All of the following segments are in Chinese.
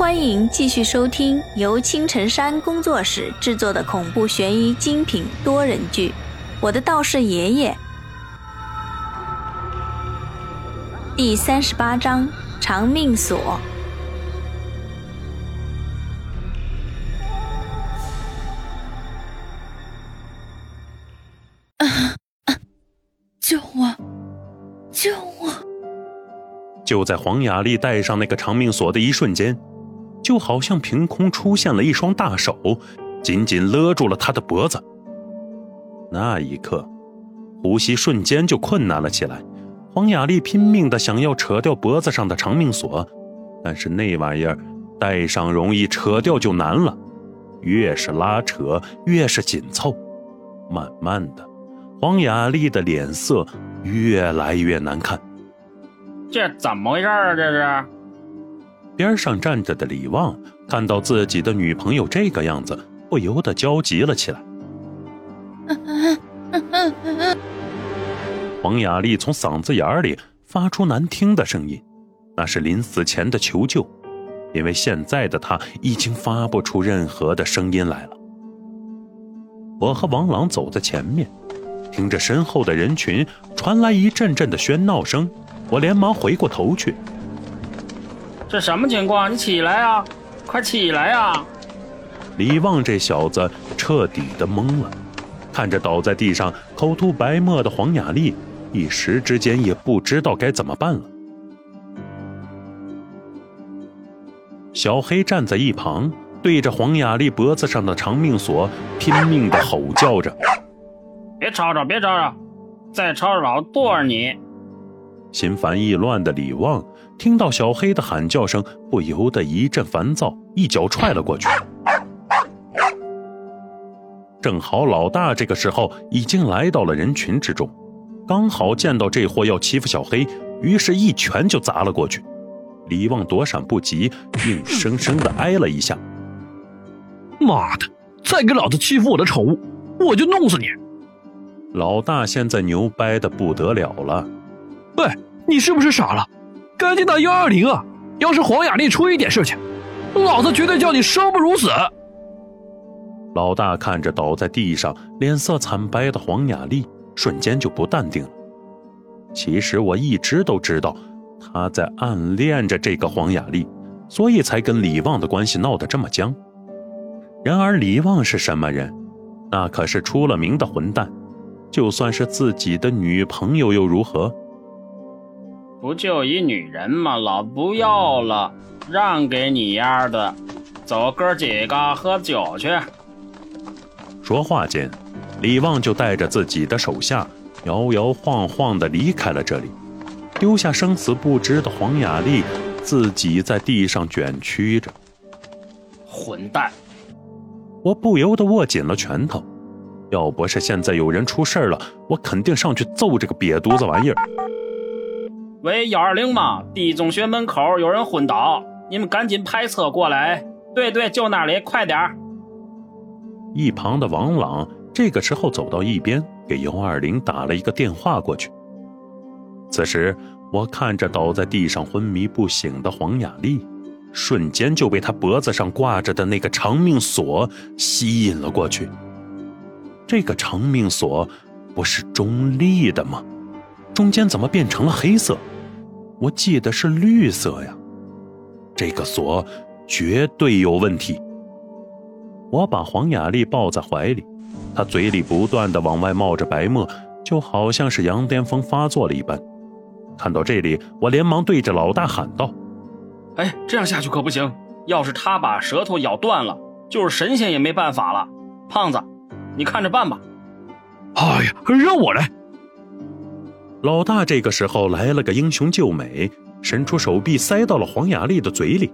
欢迎继续收听由青城山工作室制作的恐怖悬疑精品多人剧《我的道士爷爷》第三十八章长命锁。救我！救我！就在黄雅丽戴上那个长命锁的一瞬间，就好像凭空出现了一双大手，紧紧勒住了他的脖子。那一刻，呼吸瞬间就困难了起来。黄雅丽拼命的想要扯掉脖子上的长命锁，但是那玩意儿戴上容易，扯掉就难了。越是拉扯，越是紧凑。慢慢的，黄雅丽的脸色越来越难看。这怎么回事啊？这是。边上站着的李旺看到自己的女朋友这个样子，不由得焦急了起来。黄雅丽从嗓子眼里发出难听的声音，那是临死前的求救，因为现在的她已经发不出任何的声音来了。我和王朗走在前面，听着身后的人群传来一阵阵的喧闹声，我连忙回过头去。这什么情况？你起来呀！快起来呀！李旺这小子彻底的懵了，看着倒在地上口吐白沫的黄雅丽，一时之间也不知道该怎么办了。小黑站在一旁，对着黄雅丽脖子上的长命锁拼命的吼叫着：“别吵吵，别吵吵，再吵吵我剁了你！”心烦意乱的李旺听到小黑的喊叫声，不由得一阵烦躁，一脚踹了过去。正好老大这个时候已经来到了人群之中，刚好见到这货要欺负小黑，于是一拳就砸了过去。李旺躲闪不及，硬生生的挨了一下。妈的！再给老子欺负我的宠物，我就弄死你！老大现在牛掰的不得了了。喂，你是不是傻了？赶紧打幺二零啊！要是黄雅丽出一点事情，老子绝对叫你生不如死！老大看着倒在地上、脸色惨白的黄雅丽，瞬间就不淡定了。其实我一直都知道他在暗恋着这个黄雅丽，所以才跟李旺的关系闹得这么僵。然而李旺是什么人？那可是出了名的混蛋，就算是自己的女朋友又如何？不就一女人吗？老不要了，让给你丫的，走，哥几个喝酒去。说话间，李旺就带着自己的手下摇摇晃晃地离开了这里，丢下生死不知的黄雅丽自己在地上卷曲着。混蛋！我不由得握紧了拳头，要不是现在有人出事了，我肯定上去揍这个瘪犊子玩意儿。喂，幺二零吗？第一中学门口有人昏倒，你们赶紧派车过来。对对，就那里，快点儿。一旁的王朗这个时候走到一边，给幺二零打了一个电话过去。此时，我看着倒在地上昏迷不醒的黄雅丽，瞬间就被她脖子上挂着的那个长命锁吸引了过去。这个长命锁不是中立的吗？中间怎么变成了黑色？我记得是绿色呀。这个锁绝对有问题。我把黄雅丽抱在怀里，她嘴里不断的往外冒着白沫，就好像是羊癫疯发作了一般。看到这里，我连忙对着老大喊道：“哎，这样下去可不行！要是他把舌头咬断了，就是神仙也没办法了。胖子，你看着办吧。”哎呀，让我来！老大这个时候来了个英雄救美，伸出手臂塞到了黄雅丽的嘴里。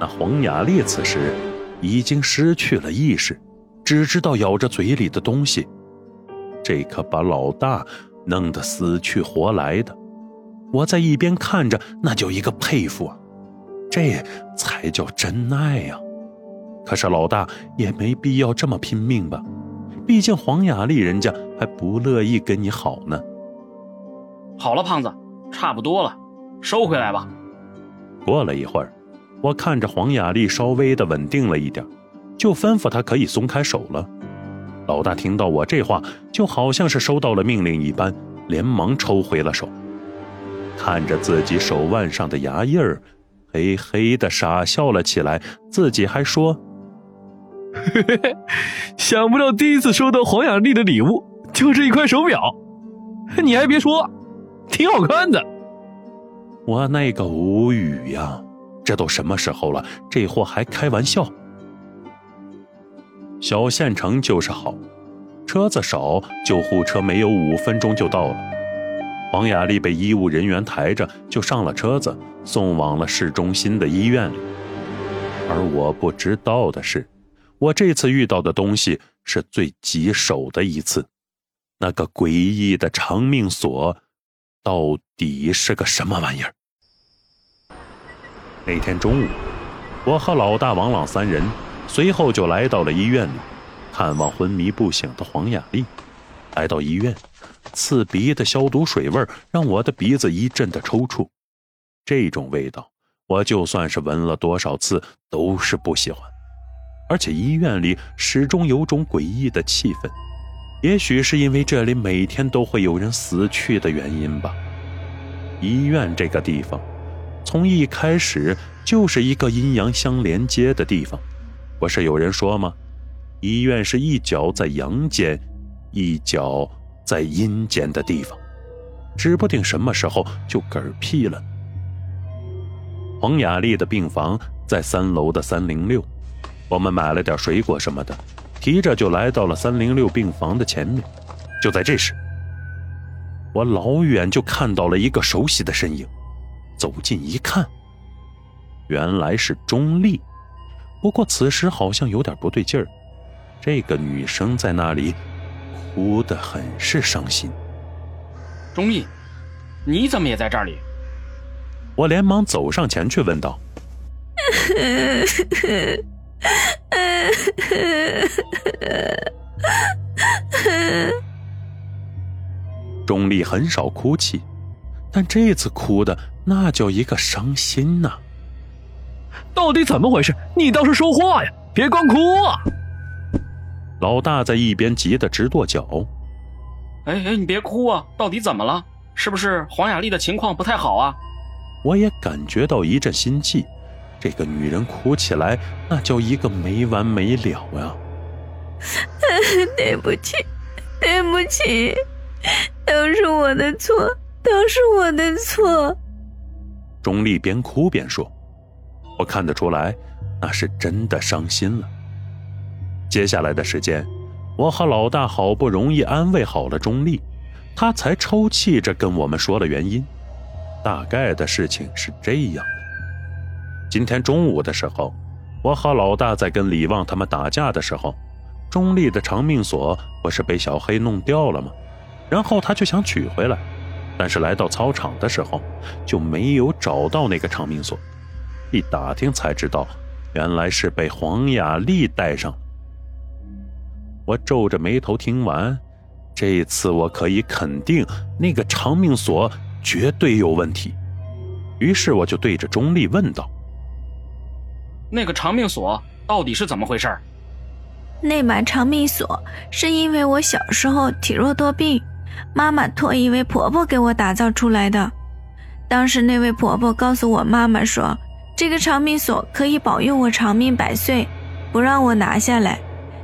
那黄雅丽此时已经失去了意识，只知道咬着嘴里的东西，这可把老大弄得死去活来的。我在一边看着，那叫一个佩服啊！这才叫真爱呀！可是老大也没必要这么拼命吧？毕竟黄雅丽人家还不乐意跟你好呢。好了，胖子，差不多了，收回来吧。过了一会儿，我看着黄雅丽稍微的稳定了一点，就吩咐她可以松开手了。老大听到我这话，就好像是收到了命令一般，连忙抽回了手。看着自己手腕上的牙印儿，嘿嘿的傻笑了起来，自己还说：“嘿嘿嘿，嘿 想不到第一次收到黄雅丽的礼物就是一块手表，你还别说，挺好看的。”我那个无语呀，这都什么时候了，这货还开玩笑。小县城就是好，车子少，救护车没有五分钟就到了。黄雅丽被医务人员抬着就上了车子，送往了市中心的医院里。而我不知道的是，我这次遇到的东西是最棘手的一次。那个诡异的长命锁，到底是个什么玩意儿？那天中午，我和老大王朗三人。随后就来到了医院里，看望昏迷不醒的黄雅丽。来到医院，刺鼻的消毒水味让我的鼻子一阵的抽搐。这种味道，我就算是闻了多少次都是不喜欢。而且医院里始终有种诡异的气氛，也许是因为这里每天都会有人死去的原因吧。医院这个地方，从一开始就是一个阴阳相连接的地方。不是有人说吗？医院是一脚在阳间，一脚在阴间的地方，指不定什么时候就嗝屁了。黄雅丽的病房在三楼的三零六，我们买了点水果什么的，提着就来到了三零六病房的前面。就在这时，我老远就看到了一个熟悉的身影，走近一看，原来是钟丽。不过此时好像有点不对劲儿，这个女生在那里哭得很是伤心。钟丽，你怎么也在这里？我连忙走上前去问道。钟丽很少哭泣，但这次哭的那叫一个伤心呐。到底怎么回事？你倒是说话呀！别光哭啊！老大在一边急得直跺脚。哎哎，你别哭啊！到底怎么了？是不是黄雅丽的情况不太好啊？我也感觉到一阵心悸。这个女人哭起来那叫一个没完没了呀！对不起，对不起，都是我的错，都是我的错。钟丽边哭边说。我看得出来，那是真的伤心了。接下来的时间，我和老大好不容易安慰好了钟丽，他才抽泣着跟我们说了原因。大概的事情是这样的：今天中午的时候，我和老大在跟李旺他们打架的时候，钟丽的长命锁不是被小黑弄掉了吗？然后他就想取回来，但是来到操场的时候就没有找到那个长命锁。一打听才知道，原来是被黄雅丽带上。我皱着眉头听完，这次我可以肯定那个长命锁绝对有问题。于是我就对着钟丽问道：“那个长命锁到底是怎么回事？”那把长命锁是因为我小时候体弱多病，妈妈托一位婆婆给我打造出来的。当时那位婆婆告诉我妈妈说。这个长命锁可以保佑我长命百岁，不让我拿下来，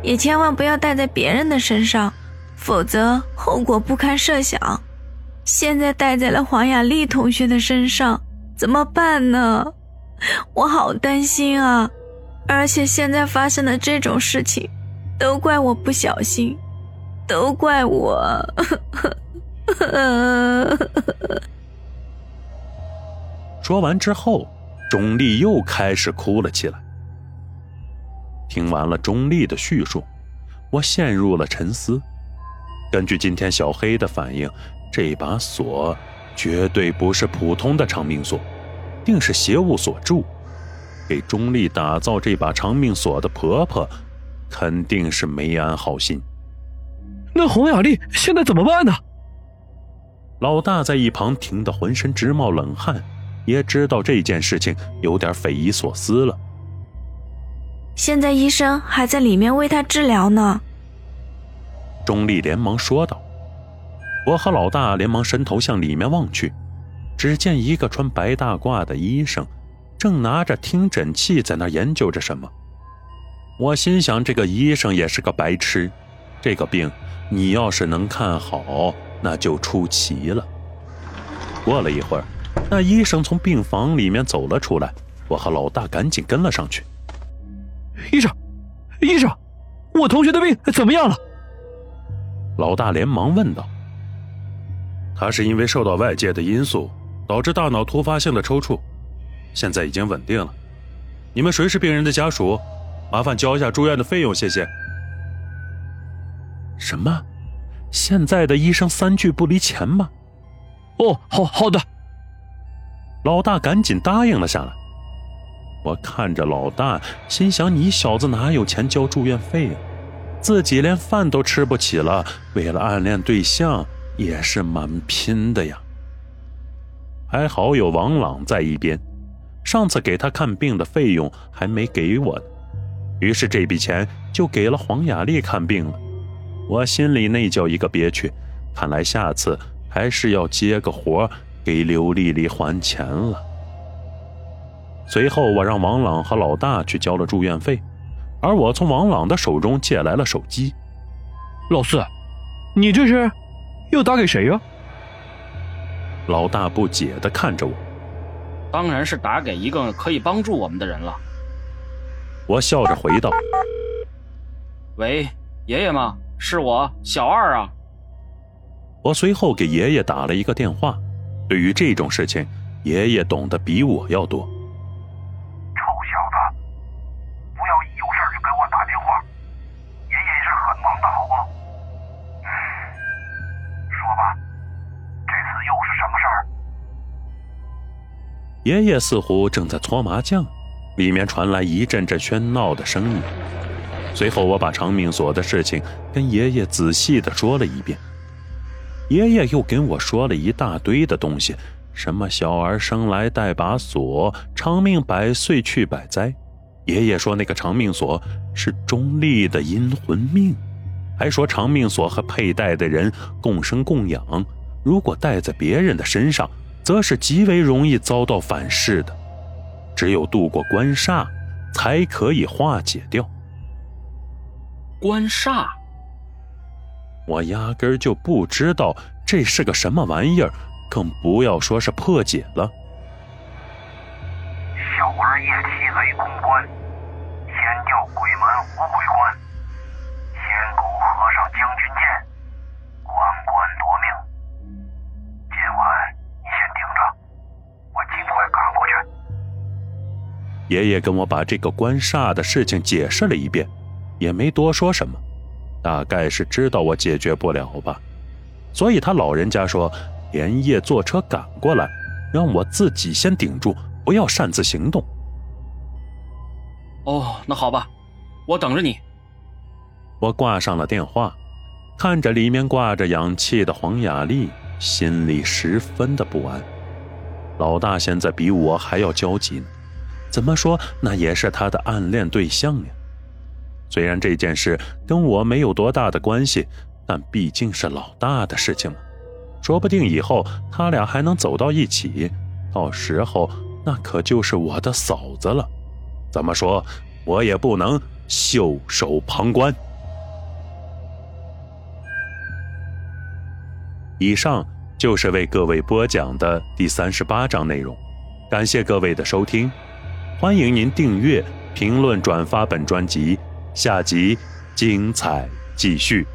也千万不要戴在别人的身上，否则后果不堪设想。现在戴在了黄雅丽同学的身上，怎么办呢？我好担心啊！而且现在发生的这种事情，都怪我不小心，都怪我。说完之后。钟丽又开始哭了起来。听完了钟丽的叙述，我陷入了沉思。根据今天小黑的反应，这把锁绝对不是普通的长命锁，定是邪物所铸。给钟丽打造这把长命锁的婆婆，肯定是没安好心。那洪雅丽现在怎么办呢？老大在一旁听得浑身直冒冷汗，也知道这件事情有点匪夷所思了。现在医生还在里面为他治疗呢。钟丽连忙说道。我和老大连忙伸头向里面望去，只见一个穿白大褂的医生，正拿着听诊器在那研究着什么。我心想，这个医生也是个白痴，这个病你要是能看好，那就出奇了。过了一会儿，那医生从病房里面走了出来，我和老大赶紧跟了上去。医生，医生，我同学的病怎么样了？老大连忙问道。他是因为受到外界的因素，导致大脑突发性的抽搐，现在已经稳定了。你们谁是病人的家属？麻烦交一下住院的费用，谢谢。什么？现在的医生三句不离钱吗？哦，好好的。老大赶紧答应了下来。我看着老大，心想：你小子哪有钱交住院费啊？自己连饭都吃不起了，为了暗恋对象。也是蛮拼的呀，还好有王朗在一边，上次给他看病的费用还没给我呢，于是这笔钱就给了黄雅丽看病了。我心里那叫一个憋屈，看来下次还是要接个活给刘丽丽还钱了。随后我让王朗和老大去交了住院费，而我从王朗的手中借来了手机。老四，你这是？又打给谁呀？老大不解的看着我。当然是打给一个可以帮助我们的人了。我笑着回道：“喂，爷爷吗？是我，小二啊。”我随后给爷爷打了一个电话。对于这种事情，爷爷懂得比我要多。爷爷似乎正在搓麻将，里面传来一阵阵喧闹的声音。随后，我把长命锁的事情跟爷爷仔细的说了一遍。爷爷又跟我说了一大堆的东西，什么小儿生来带把锁，长命百岁去百灾。爷爷说那个长命锁是中立的阴魂命，还说长命锁和佩戴的人共生共养，如果戴在别人的身上。则是极为容易遭到反噬的，只有度过关煞，才可以化解掉。关煞，我压根儿就不知道这是个什么玩意儿，更不要说是破解了。小儿夜啼雷公关，先叫鬼门无鬼关，仙狗和尚将军剑，爷爷跟我把这个关煞的事情解释了一遍，也没多说什么，大概是知道我解决不了吧，所以他老人家说连夜坐车赶过来，让我自己先顶住，不要擅自行动。哦，那好吧，我等着你。我挂上了电话，看着里面挂着氧气的黄雅丽，心里十分的不安。老大现在比我还要焦急呢。怎么说，那也是他的暗恋对象呀。虽然这件事跟我没有多大的关系，但毕竟是老大的事情嘛。说不定以后他俩还能走到一起，到时候那可就是我的嫂子了。怎么说，我也不能袖手旁观。以上就是为各位播讲的第三十八章内容，感谢各位的收听。欢迎您订阅、评论、转发本专辑，下集精彩继续。